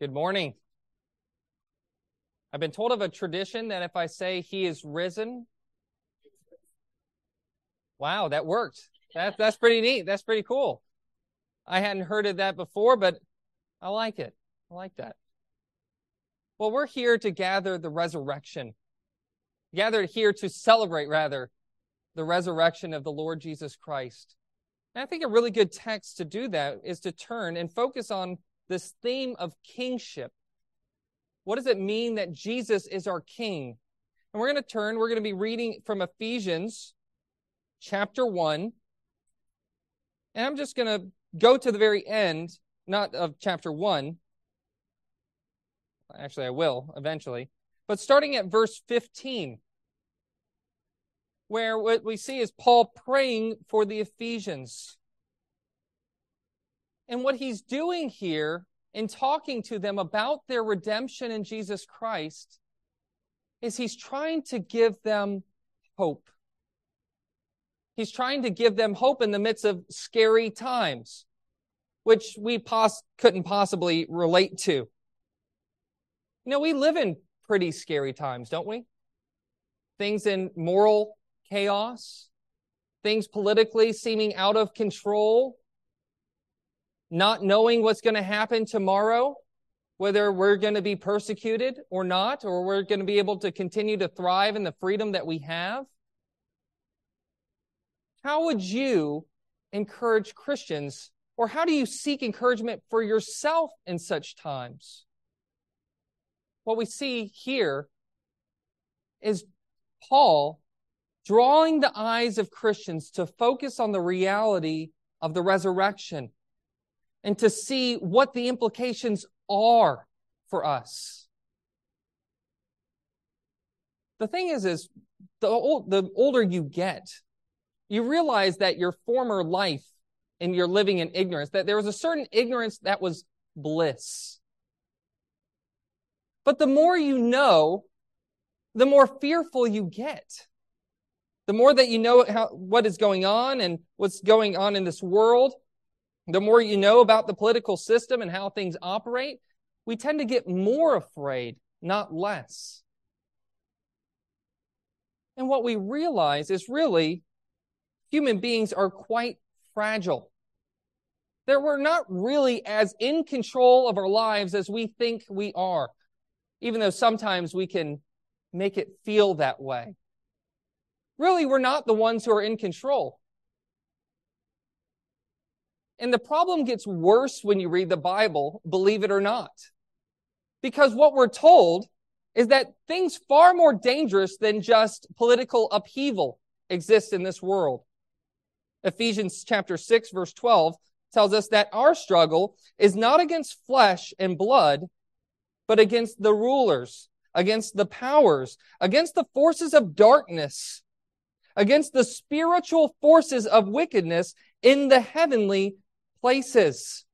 Good morning. I've been told of a tradition that if I say he is risen, wow, that worked. That, that's pretty neat. That's pretty cool. I hadn't heard of that before, but I like it. I like that. Well, we're here to gather the resurrection, gathered here to celebrate, rather, the resurrection of the Lord Jesus Christ. And I think a really good text to do that is to turn and focus on this theme of kingship. What does it mean that Jesus is our king? And we're going to turn, we're going to be reading from Ephesians chapter 1. And I'm just going to go to the very end, not of chapter 1. Actually, I will eventually. But starting at verse 15, where what we see is Paul praying for the Ephesians. And what he's doing here in talking to them about their redemption in Jesus Christ is he's trying to give them hope. He's trying to give them hope in the midst of scary times, which we pos- couldn't possibly relate to. You know, we live in pretty scary times, don't we? Things in moral chaos, things politically seeming out of control, not knowing what's going to happen tomorrow, whether we're going to be persecuted or not, or we're going to be able to continue to thrive in the freedom that we have. How would you encourage Christians, or how do you seek encouragement for yourself in such times? What we see here is Paul drawing the eyes of Christians to focus on the reality of the resurrection and to see what the implications are for us. The thing is, is the, old, the older you get, you realize that your former life and you're living in ignorance, that there was a certain ignorance that was bliss. But the more you know, the more fearful you get. The more that you know how, what is going on and what's going on in this world, the more you know about the political system and how things operate, we tend to get more afraid, not less. And what we realize is really human beings are quite fragile. That we're not really as in control of our lives as we think we are, even though sometimes we can make it feel that way. Really, we're not the ones who are in control. And the problem gets worse when you read the Bible, believe it or not. Because what we're told is that things far more dangerous than just political upheaval exist in this world. Ephesians chapter 6 verse 12 tells us that our struggle is not against flesh and blood, but against the rulers, against the powers, against the forces of darkness, against the spiritual forces of wickedness in the heavenly places.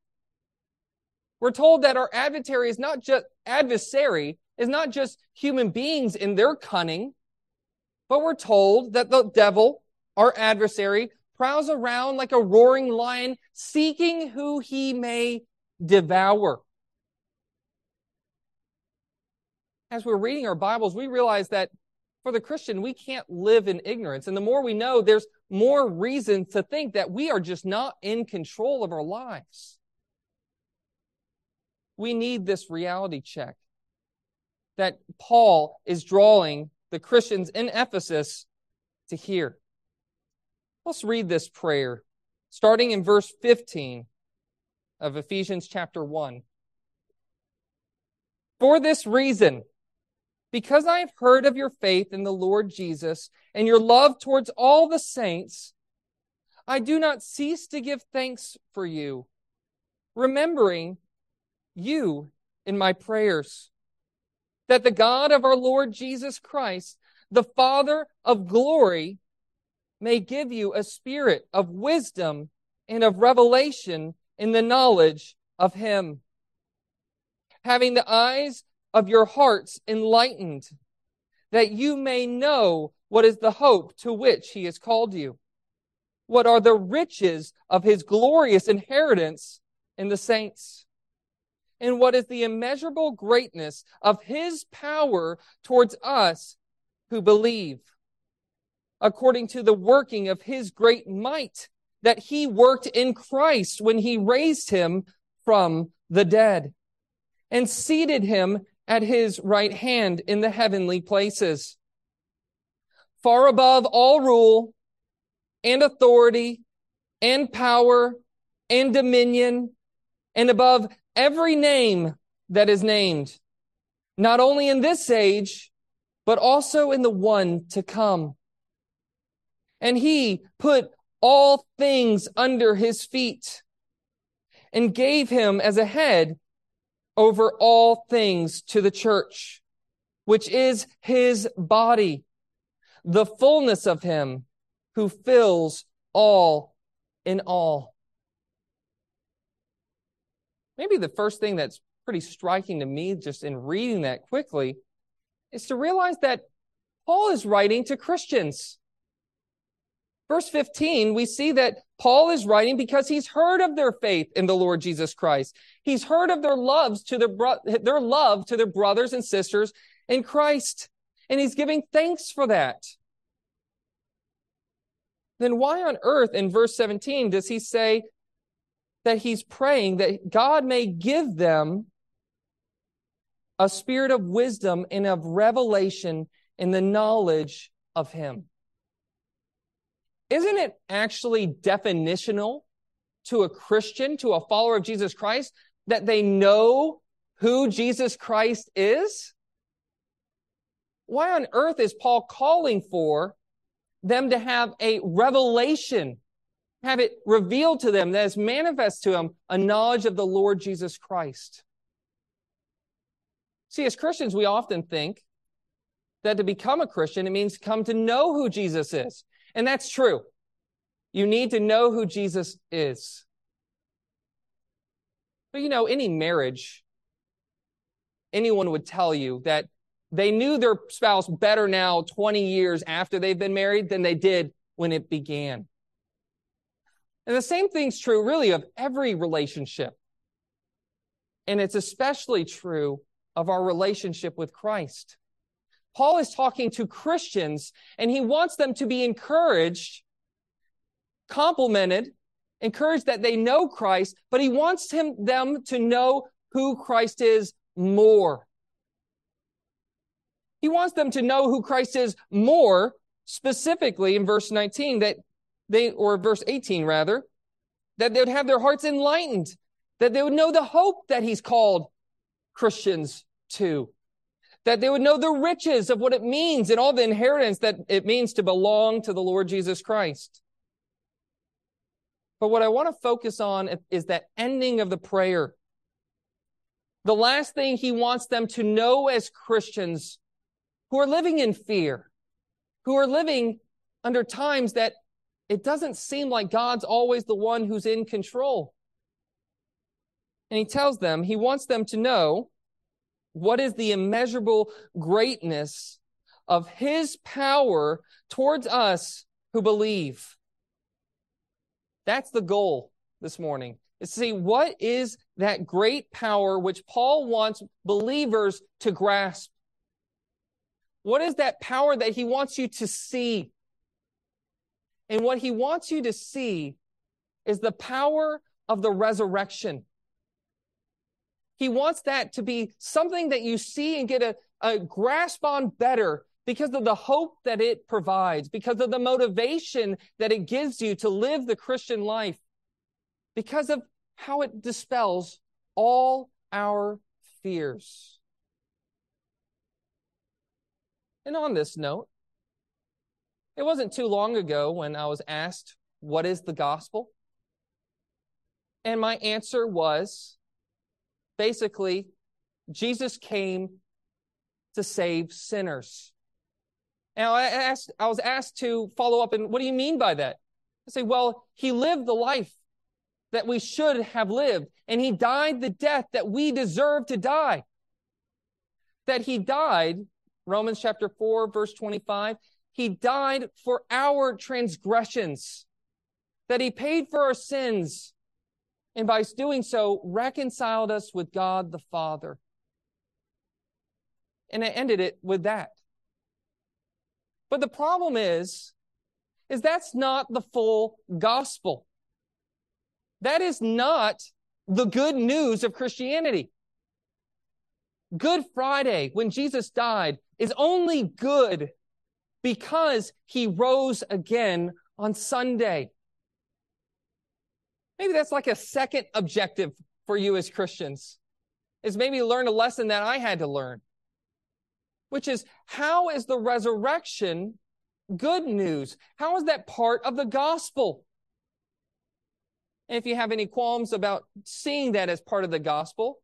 We're told that our adversary is not just adversary is not just human beings in their cunning, but we're told that the devil, our adversary, prowls around like a roaring lion, seeking who he may devour. As we're reading our Bibles, we realize that for the Christian, we can't live in ignorance. And the more we know, there's more reason to think that we are just not in control of our lives. We need this reality check that Paul is drawing the Christians in Ephesus to hear. Let's read this prayer, starting in verse 15 of Ephesians chapter 1. For this reason, because I have heard of your faith in the Lord Jesus and your love towards all the saints, I do not cease to give thanks for you, remembering you in my prayers, that the God of our Lord Jesus Christ, the Father of glory, may give you a spirit of wisdom and of revelation in the knowledge of him. Having the eyes of your hearts enlightened, that you may know what is the hope to which he has called you. What are the riches of his glorious inheritance in the saints? and what is the immeasurable greatness of his power towards us who believe, according to the working of his great might that he worked in Christ when he raised him from the dead and seated him at his right hand in the heavenly places, far above all rule and authority and power and dominion and above every name that is named, not only in this age, but also in the one to come. And he put all things under his feet and gave him as a head over all things to the church, which is his body, the fullness of him who fills all in all. Maybe the first thing that's pretty striking to me just in reading that quickly is to realize that Paul is writing to Christians. Verse 15, we see that Paul is writing because he's heard of their faith in the Lord Jesus Christ. He's heard of their loves to their, bro- their love to their brothers and sisters in Christ. And he's giving thanks for that. Then why on earth in verse 17 does he say that he's praying that God may give them a spirit of wisdom and of revelation in the knowledge of him? Isn't it actually definitional to a Christian, to a follower of Jesus Christ, that they know who Jesus Christ is? Why on earth is Paul calling for them to have a revelation, have it revealed to them that is manifest to them a knowledge of the Lord Jesus Christ? See, as Christians, we often think that to become a Christian, it means come to know who Jesus is. And that's true. You need to know who Jesus is. But you know, any marriage, anyone would tell you that they knew their spouse better now 20 years after they've been married than they did when it began. And the same thing's true really of every relationship. And it's especially true of our relationship with Christ. Paul is talking to Christians and he wants them to be encouraged, complimented, encouraged that they know Christ, but he wants him, them to know who Christ is more. He wants them to know who Christ is more specifically in verse 19 that they, or verse 18 rather, that they would have their hearts enlightened, that they would know the hope that he's called Christians to that they would know the riches of what it means and all the inheritance that it means to belong to the Lord Jesus Christ. But what I want to focus on is that ending of the prayer. The last thing he wants them to know as Christians who are living in fear, who are living under times that it doesn't seem like God's always the one who's in control. And he tells them, he wants them to know what is the immeasurable greatness of his power towards us who believe? That's the goal this morning. Is to see what is that great power which Paul wants believers to grasp. What is that power that he wants you to see? And what he wants you to see is the power of the resurrection. He wants that to be something that you see and get a, a grasp on better because of the hope that it provides, because of the motivation that it gives you to live the Christian life, because of how it dispels all our fears. And on this note, it wasn't too long ago when I was asked, What is the gospel? And my answer was, basically, Jesus came to save sinners. Now, I, asked, I was asked to follow up, and what do you mean by that? I say, well, he lived the life that we should have lived, and he died the death that we deserve to die. That he died, Romans chapter 4, verse 25, he died for our transgressions, that he paid for our sins, and by doing so, reconciled us with God the Father. And I ended it with that. But the problem is, is that's not the full gospel. That is not the good news of Christianity. Good Friday, when Jesus died, is only good because he rose again on Sunday. Maybe that's like a second objective for you as Christians, is maybe learn a lesson that I had to learn, which is how is the resurrection good news? How is that part of the gospel? And if you have any qualms about seeing that as part of the gospel,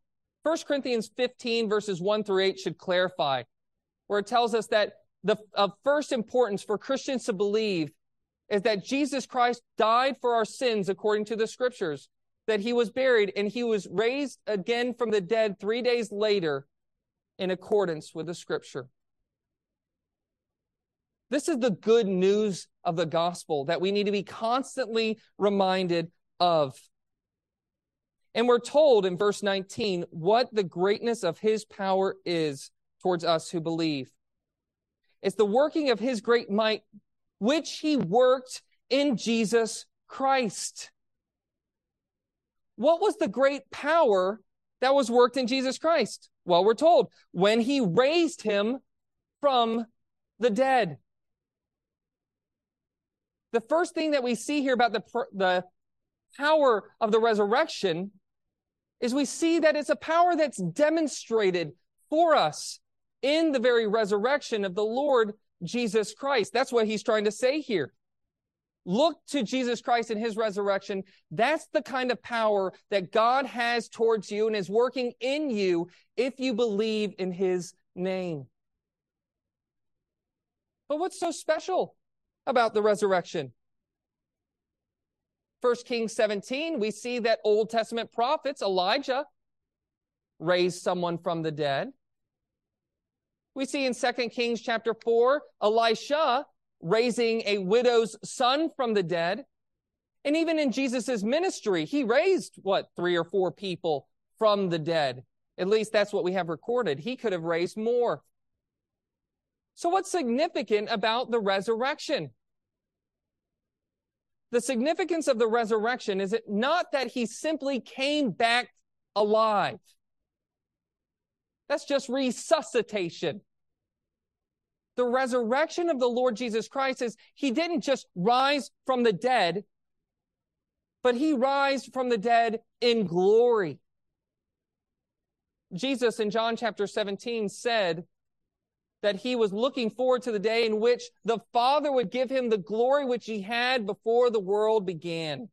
1 Corinthians 15 verses 1 through 8 should clarify, where it tells us that the of first importance for Christians to believe is that Jesus Christ died for our sins according to the scriptures, that he was buried and he was raised again from the dead three days later in accordance with the scripture. This is the good news of the gospel that we need to be constantly reminded of. And we're told in verse 19 what the greatness of his power is towards us who believe. It's the working of his great might, which he worked in Jesus Christ. What was the great power that was worked in Jesus Christ? Well, we're told when he raised him from the dead. The first thing that we see here about the, the power of the resurrection is we see that it's a power that's demonstrated for us in the very resurrection of the Lord Jesus Christ. That's what he's trying to say here. Look to Jesus Christ and his resurrection. That's the kind of power that God has towards you and is working in you if you believe in his name. But what's so special about the resurrection? 1 Kings 17, we see that Old Testament prophets, Elijah, raised someone from the dead. We see in 2 Kings chapter 4, Elisha raising a widow's son from the dead. And even in Jesus' ministry, he raised what, three or four people from the dead. At least that's what we have recorded. He could have raised more. So what's significant about the resurrection? The significance of the resurrection is it not that he simply came back alive. That's just resuscitation. The resurrection of the Lord Jesus Christ is he didn't just rise from the dead, but he rise from the dead in glory. Jesus in John chapter 17 said that he was looking forward to the day in which the Father would give him the glory which he had before the world began.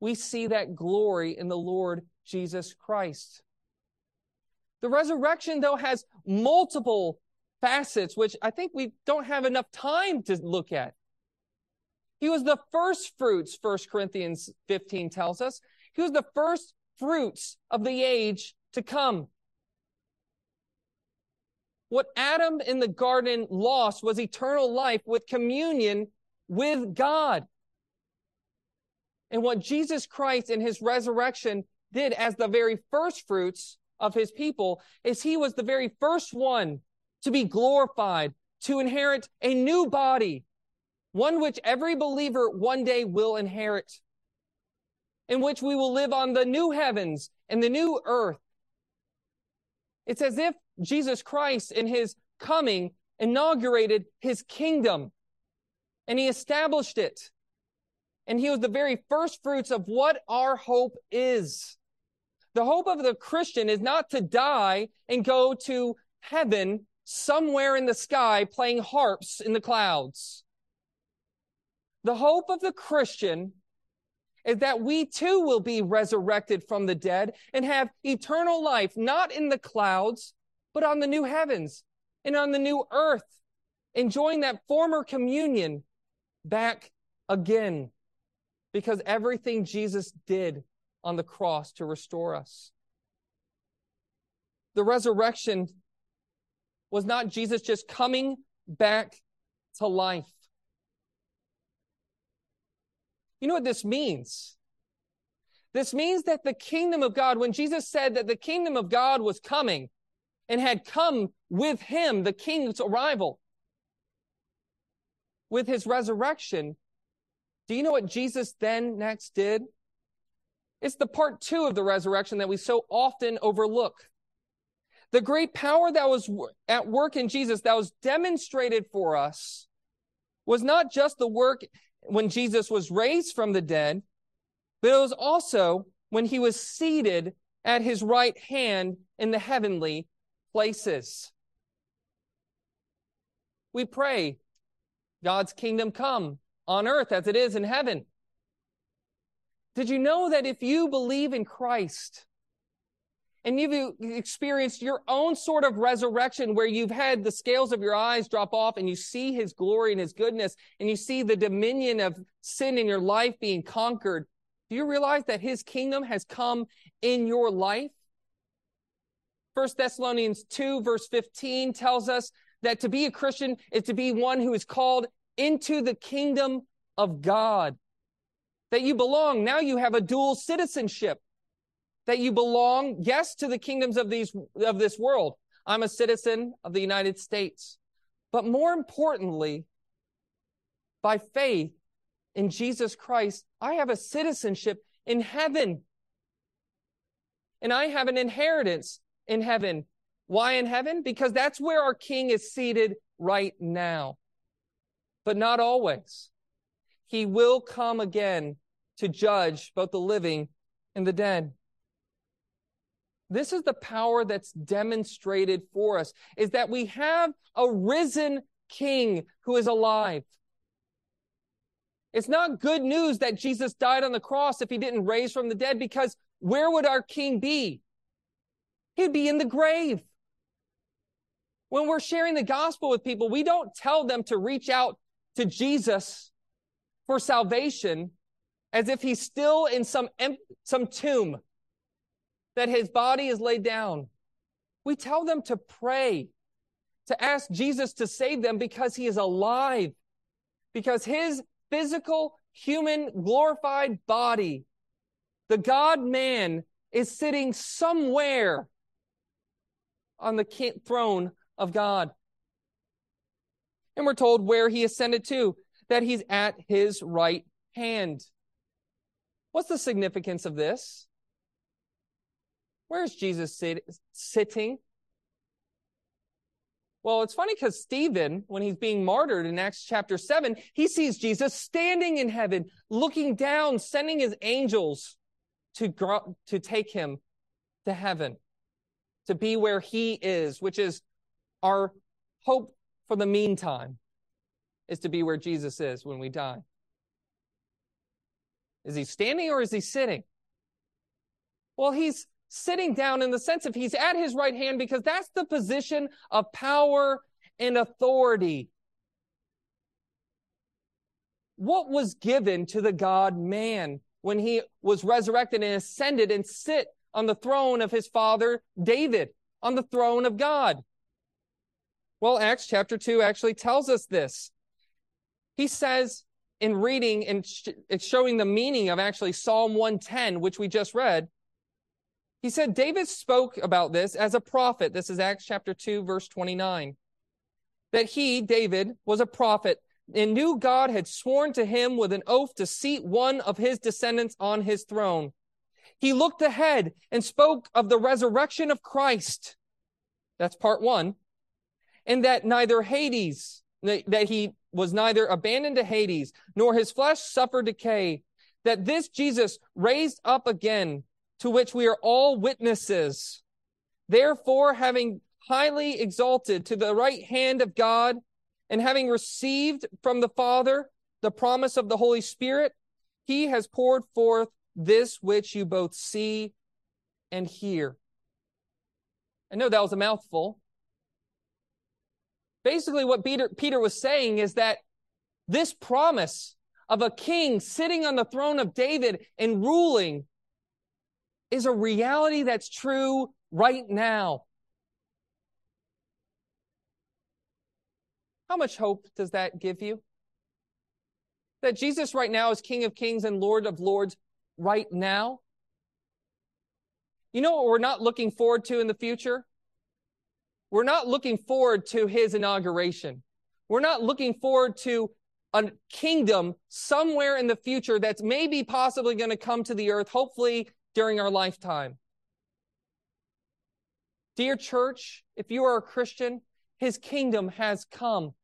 We see that glory in the Lord Jesus Christ. The resurrection, though, has multiple facets, which I think we don't have enough time to look at. He was the first fruits, 1 Corinthians 15 tells us. He was the first fruits of the age to come. What Adam in the garden lost was eternal life with communion with God. And what Jesus Christ in his resurrection did as the very first fruits of his people is he was the very first one to be glorified, to inherit a new body, one which every believer one day will inherit, in which we will live on the new heavens and the new earth. It's as if Jesus Christ in his coming inaugurated his kingdom and he established it. And he was the very first fruits of what our hope is. The hope of the Christian is not to die and go to heaven somewhere in the sky playing harps in the clouds. The hope of the Christian is that we too will be resurrected from the dead and have eternal life, not in the clouds, but on the new heavens and on the new earth, enjoying that former communion back again because everything Jesus did on the cross to restore us. The resurrection was not Jesus just coming back to life. You know what this means? This means that the kingdom of God, when Jesus said that the kingdom of God was coming and had come with him, the king's arrival, with his resurrection, do you know what Jesus then next did? It's the part two of the resurrection that we so often overlook. The great power that was at work in Jesus, that was demonstrated for us, was not just the work when Jesus was raised from the dead, but it was also when he was seated at his right hand in the heavenly places. We pray, God's kingdom come on earth as it is in heaven. Did you know that if you believe in Christ and you've experienced your own sort of resurrection where you've had the scales of your eyes drop off and you see his glory and his goodness and you see the dominion of sin in your life being conquered, do you realize that his kingdom has come in your life? First Thessalonians 2 verse 15 tells us that to be a Christian is to be one who is called into the kingdom of God that you belong. Now you have a dual citizenship. That you belong, yes, to the kingdoms of these, of this world. I'm a citizen of the United States. But more importantly, by faith in Jesus Christ, I have a citizenship in heaven. And I have an inheritance in heaven. Why in heaven? Because that's where our king is seated right now. But not always. He will come again to judge both the living and the dead. This is the power that's demonstrated for us is that we have a risen king who is alive. It's not good news that Jesus died on the cross if he didn't raise from the dead because where would our king be? He'd be in the grave. When we're sharing the gospel with people, we don't tell them to reach out to Jesus for salvation as if he's still in some, some tomb, that his body is laid down. We tell them to pray, to ask Jesus to save them because he is alive, because his physical, human, glorified body, the God man, is sitting somewhere on the throne of God. And we're told where he ascended to, that he's at his right hand. What's the significance of this? Where's Jesus sit- sitting? Well, it's funny because Stephen, when he's being martyred in Acts chapter 7, he sees Jesus standing in heaven, looking down, sending his angels to, gro- to take him to heaven, to be where he is, which is our hope for the meantime, is to be where Jesus is when we die. Is he standing or is he sitting? Well, he's sitting down in the sense of he's at his right hand because that's the position of power and authority. What was given to the God man when he was resurrected and ascended and sit on the throne of his father David, on the throne of God? Well, Acts chapter 2 actually tells us this. He says, in reading and sh- showing the meaning of actually Psalm 110, which we just read, he said David spoke about this as a prophet. This is Acts chapter 2, verse 29. That he, David, was a prophet and knew God had sworn to him with an oath to seat one of his descendants on his throne. He looked ahead and spoke of the resurrection of Christ. That's part one. And that neither Hades, that he was neither abandoned to Hades, nor his flesh suffered decay, that this Jesus raised up again, to which we are all witnesses. Therefore, having highly exalted to the right hand of God, and having received from the Father the promise of the Holy Spirit, he has poured forth this which you both see and hear. I know that was a mouthful, Basically, what Peter, Peter was saying is that this promise of a king sitting on the throne of David and ruling is a reality that's true right now. How much hope does that give you? That Jesus right now is King of Kings and Lord of Lords right now? You know what we're not looking forward to in the future? We're not looking forward to his inauguration. We're not looking forward to a kingdom somewhere in the future that's maybe possibly going to come to the earth, hopefully during our lifetime. Dear church, if you are a Christian, his kingdom has come.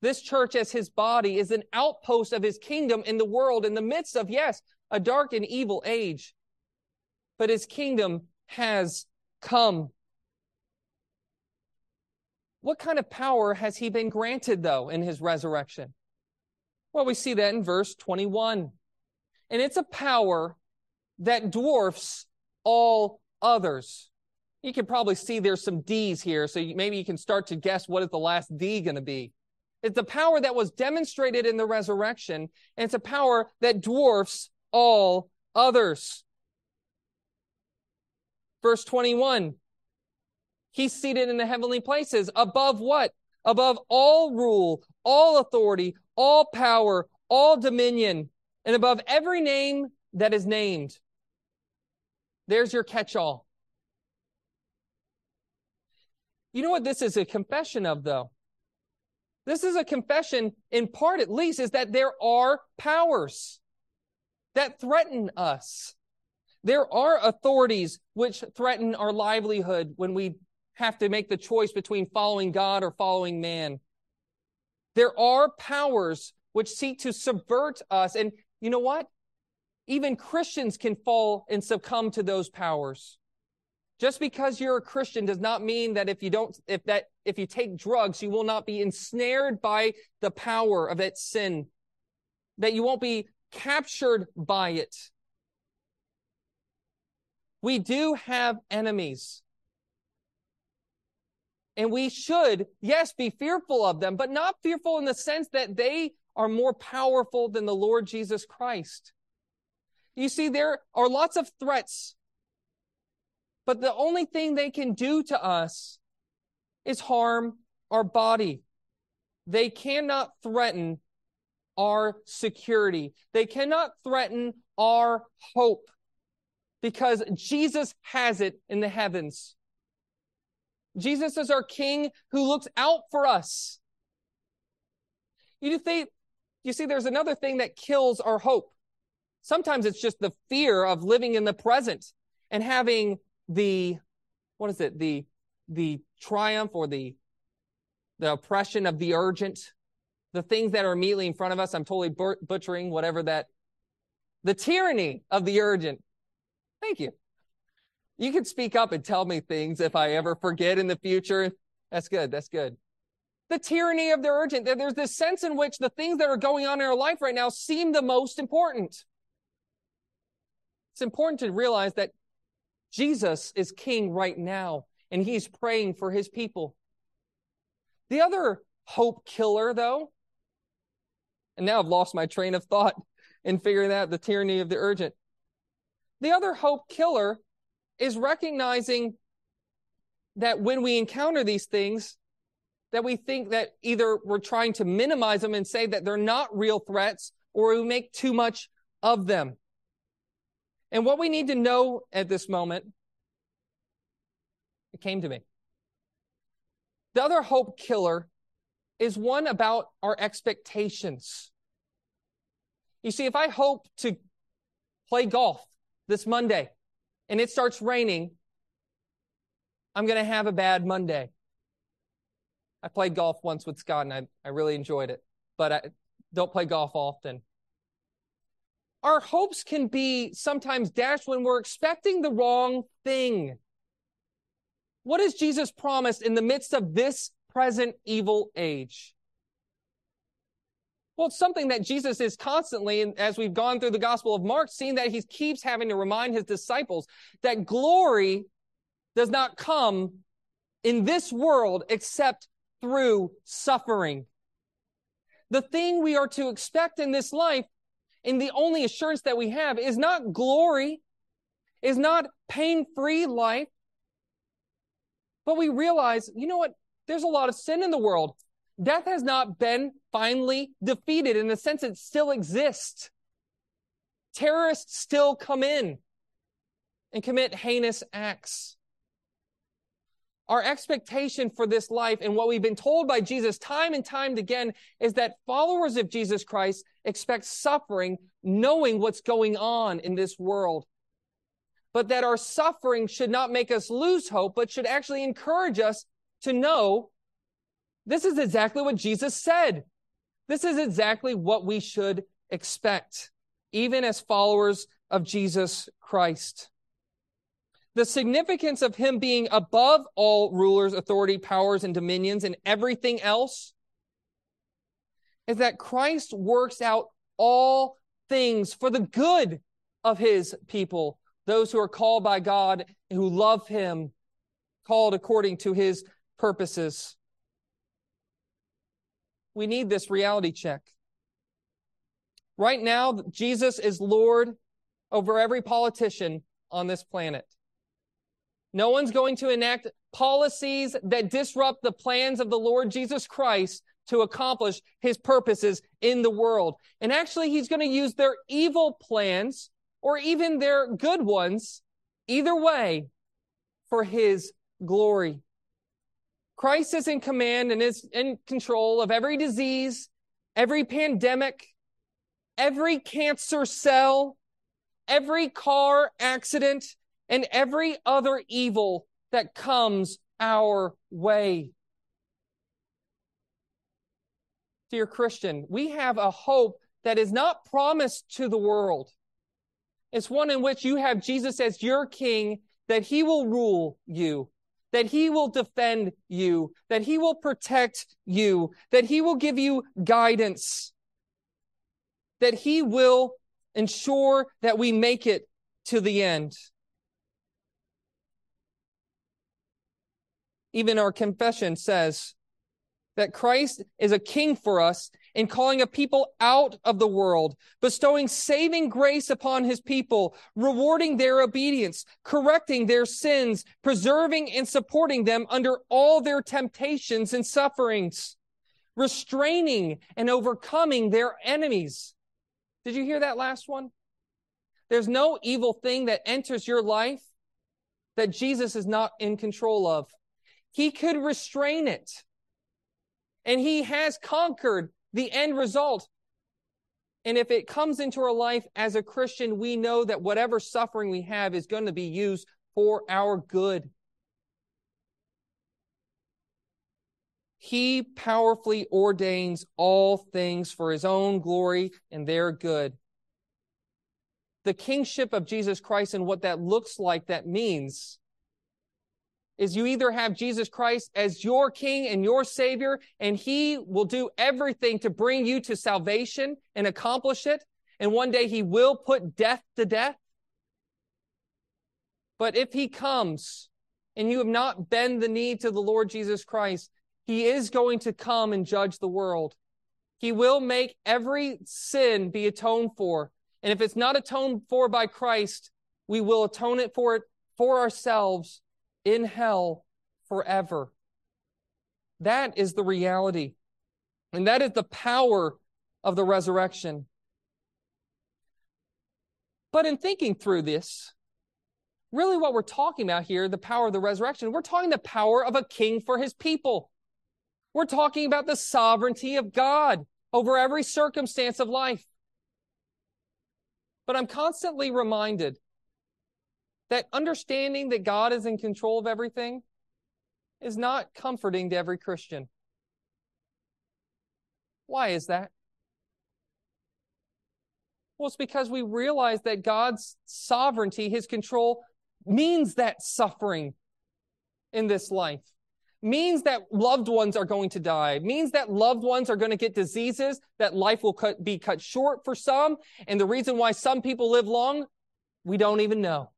This church, as his body, is an outpost of his kingdom in the world in the midst of, yes, a dark and evil age. But his kingdom has come. What kind of power has he been granted, though, in his resurrection? Well, we see that in verse 21. And it's a power that dwarfs all others. You can probably see there's some D's here, so maybe you can start to guess what is the last D going to be. It's the power that was demonstrated in the resurrection, and it's a power that dwarfs all others. Verse 21 He's seated in the heavenly places above what? Above all rule, all authority, all power, all dominion, and above every name that is named. There's your catch all. You know what this is a confession of, though? This is a confession, in part at least, is that there are powers that threaten us. There are authorities which threaten our livelihood when we have to make the choice between following God or following man. There are powers which seek to subvert us. And you know what? Even Christians can fall and succumb to those powers. Just because you're a Christian does not mean that if you don't, if that, if you take drugs, you will not be ensnared by the power of that sin, that you won't be captured by it. We do have enemies. And we should, yes, be fearful of them, but not fearful in the sense that they are more powerful than the Lord Jesus Christ. You see, there are lots of threats, but the only thing they can do to us is harm our body. They cannot threaten our security. They cannot threaten our hope because Jesus has it in the heavens. Jesus is our King who looks out for us. You think, you see, there's another thing that kills our hope. Sometimes it's just the fear of living in the present and having the, what is it, the, the triumph or the, the oppression of the urgent, the things that are immediately in front of us. I'm totally butchering whatever that, the tyranny of the urgent. Thank you. You can speak up and tell me things if I ever forget in the future. That's good. That's good. The tyranny of the urgent. There's this sense in which the things that are going on in our life right now seem the most important. It's important to realize that Jesus is king right now and he's praying for his people. The other hope killer, though, and now I've lost my train of thought in figuring out the tyranny of the urgent. The other hope killer is recognizing that when we encounter these things, that we think that either we're trying to minimize them and say that they're not real threats or we make too much of them. And what we need to know at this moment, it came to me. The other hope killer is one about our expectations. You see, if I hope to play golf this Monday, and it starts raining, I'm going to have a bad Monday. I played golf once with Scott and I, I really enjoyed it, but I don't play golf often. Our hopes can be sometimes dashed when we're expecting the wrong thing. What has Jesus promised in the midst of this present evil age? Well, it's something that Jesus is constantly, as we've gone through the Gospel of Mark, seeing that he keeps having to remind his disciples that glory does not come in this world except through suffering. The thing we are to expect in this life, and the only assurance that we have, is not glory, is not pain free life. But we realize, you know what? There's a lot of sin in the world. Death has not been finally defeated in the sense it still exists. Terrorists still come in and commit heinous acts. Our expectation for this life and what we've been told by Jesus time and time again is that followers of Jesus Christ expect suffering knowing what's going on in this world. But that our suffering should not make us lose hope, but should actually encourage us to know this is exactly what Jesus said. This is exactly what we should expect, even as followers of Jesus Christ. The significance of him being above all rulers, authority, powers, and dominions and everything else is that Christ works out all things for the good of his people, those who are called by God, who love him, called according to his purposes. We need this reality check. Right now, Jesus is Lord over every politician on this planet. No one's going to enact policies that disrupt the plans of the Lord Jesus Christ to accomplish his purposes in the world. And actually, he's going to use their evil plans or even their good ones, either way, for his glory. Christ is in command and is in control of every disease, every pandemic, every cancer cell, every car accident, and every other evil that comes our way. Dear Christian, we have a hope that is not promised to the world. It's one in which you have Jesus as your king, that he will rule you, that he will defend you, that he will protect you, that he will give you guidance, that he will ensure that we make it to the end. Even our confession says that Christ is a king for us in calling a people out of the world, bestowing saving grace upon his people, rewarding their obedience, correcting their sins, preserving and supporting them under all their temptations and sufferings, restraining and overcoming their enemies. Did you hear that last one? There's no evil thing that enters your life that Jesus is not in control of. He could restrain it. And he has conquered the end result. And if it comes into our life as a Christian, we know that whatever suffering we have is going to be used for our good. He powerfully ordains all things for his own glory and their good. The kingship of Jesus Christ and what that looks like, that means is you either have Jesus Christ as your king and your savior, and he will do everything to bring you to salvation and accomplish it. And one day he will put death to death. But if he comes and you have not bent the knee to the Lord Jesus Christ, he is going to come and judge the world. He will make every sin be atoned for. And if it's not atoned for by Christ, we will atone it for it for ourselves in hell forever. That is the reality. And that is the power of the resurrection. But in thinking through this, really what we're talking about here, the power of the resurrection, we're talking the power of a king for his people. We're talking about the sovereignty of God over every circumstance of life. But I'm constantly reminded that understanding that God is in control of everything is not comforting to every Christian. Why is that? Well, it's because we realize that God's sovereignty, his control, means that suffering in this life, means that loved ones are going to die, means that loved ones are going to get diseases, that life will cut, be cut short for some. And the reason why some people live long, we don't even know.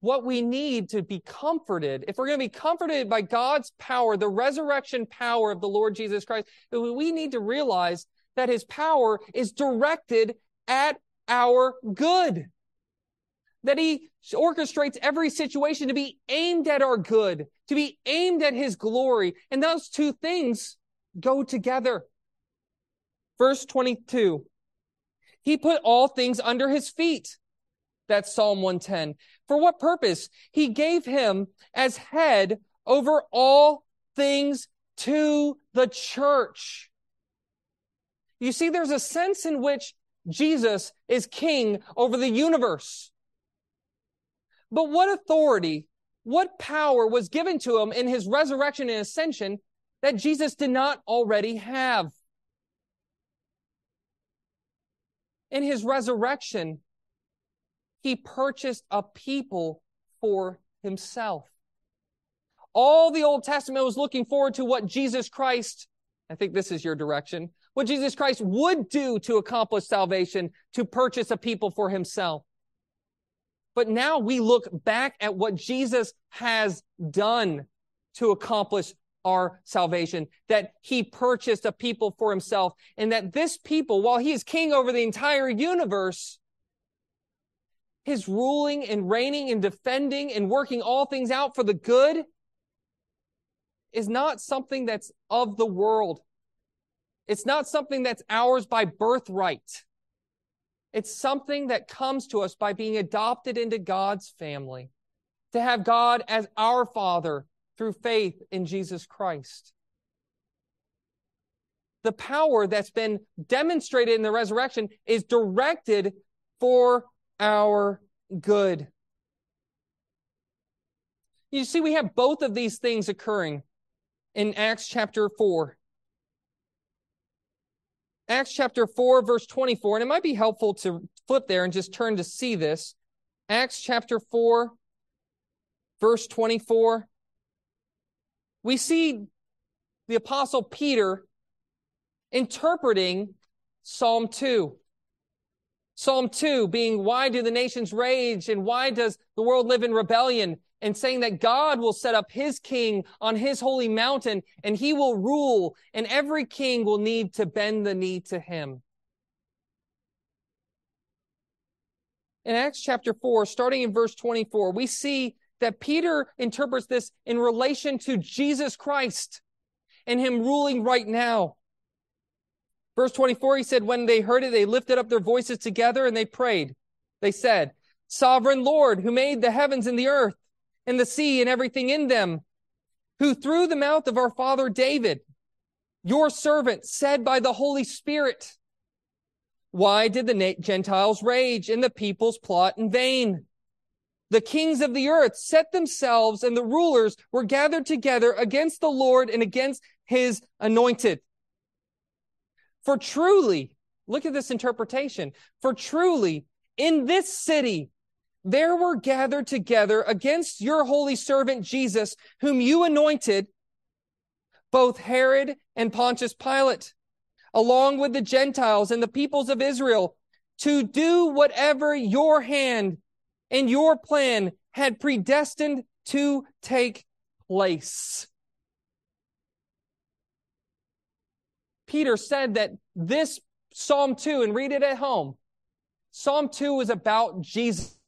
What we need to be comforted, if we're going to be comforted by God's power, the resurrection power of the Lord Jesus Christ, we need to realize that his power is directed at our good. That he orchestrates every situation to be aimed at our good, to be aimed at his glory. And those two things go together. Verse 22. He put all things under his feet. That's Psalm 110. For what purpose? He gave him as head over all things to the church. You see, there's a sense in which Jesus is king over the universe. But what authority, what power was given to him in his resurrection and ascension that Jesus did not already have? In his resurrection, he purchased a people for himself. All the Old Testament was looking forward to what Jesus Christ, I think this is your direction, what Jesus Christ would do to accomplish salvation, to purchase a people for himself. But now we look back at what Jesus has done to accomplish our salvation, that he purchased a people for himself, and that this people, while he is king over the entire universe, his ruling and reigning and defending and working all things out for the good is not something that's of the world. It's not something that's ours by birthright. It's something that comes to us by being adopted into God's family, to have God as our Father through faith in Jesus Christ. The power that's been demonstrated in the resurrection is directed for our good. You see, we have both of these things occurring in Acts chapter 4. Acts chapter 4, verse 24, and it might be helpful to flip there and just turn to see this. Acts chapter 4, verse 24. We see the apostle Peter interpreting Psalm 2. Psalm 2 being, why do the nations rage and why does the world live in rebellion? and saying that God will set up his king on his holy mountain and he will rule and every king will need to bend the knee to him. In Acts chapter 4, starting in verse 24, we see that Peter interprets this in relation to Jesus Christ and him ruling right now. Verse 24, he said, when they heard it, they lifted up their voices together and they prayed. They said, Sovereign Lord, who made the heavens and the earth, and the sea and everything in them, who through the mouth of our father David, your servant, said by the Holy Spirit, why did the Gentiles rage and the peoples plot in vain? The kings of the earth set themselves and the rulers were gathered together against the Lord and against his anointed. For truly, look at this interpretation. For truly, in this city, there were gathered together against your holy servant Jesus, whom you anointed, both Herod and Pontius Pilate, along with the Gentiles and the peoples of Israel, to do whatever your hand and your plan had predestined to take place. Peter said that this Psalm 2, and read it at home, Psalm 2 is about Jesus.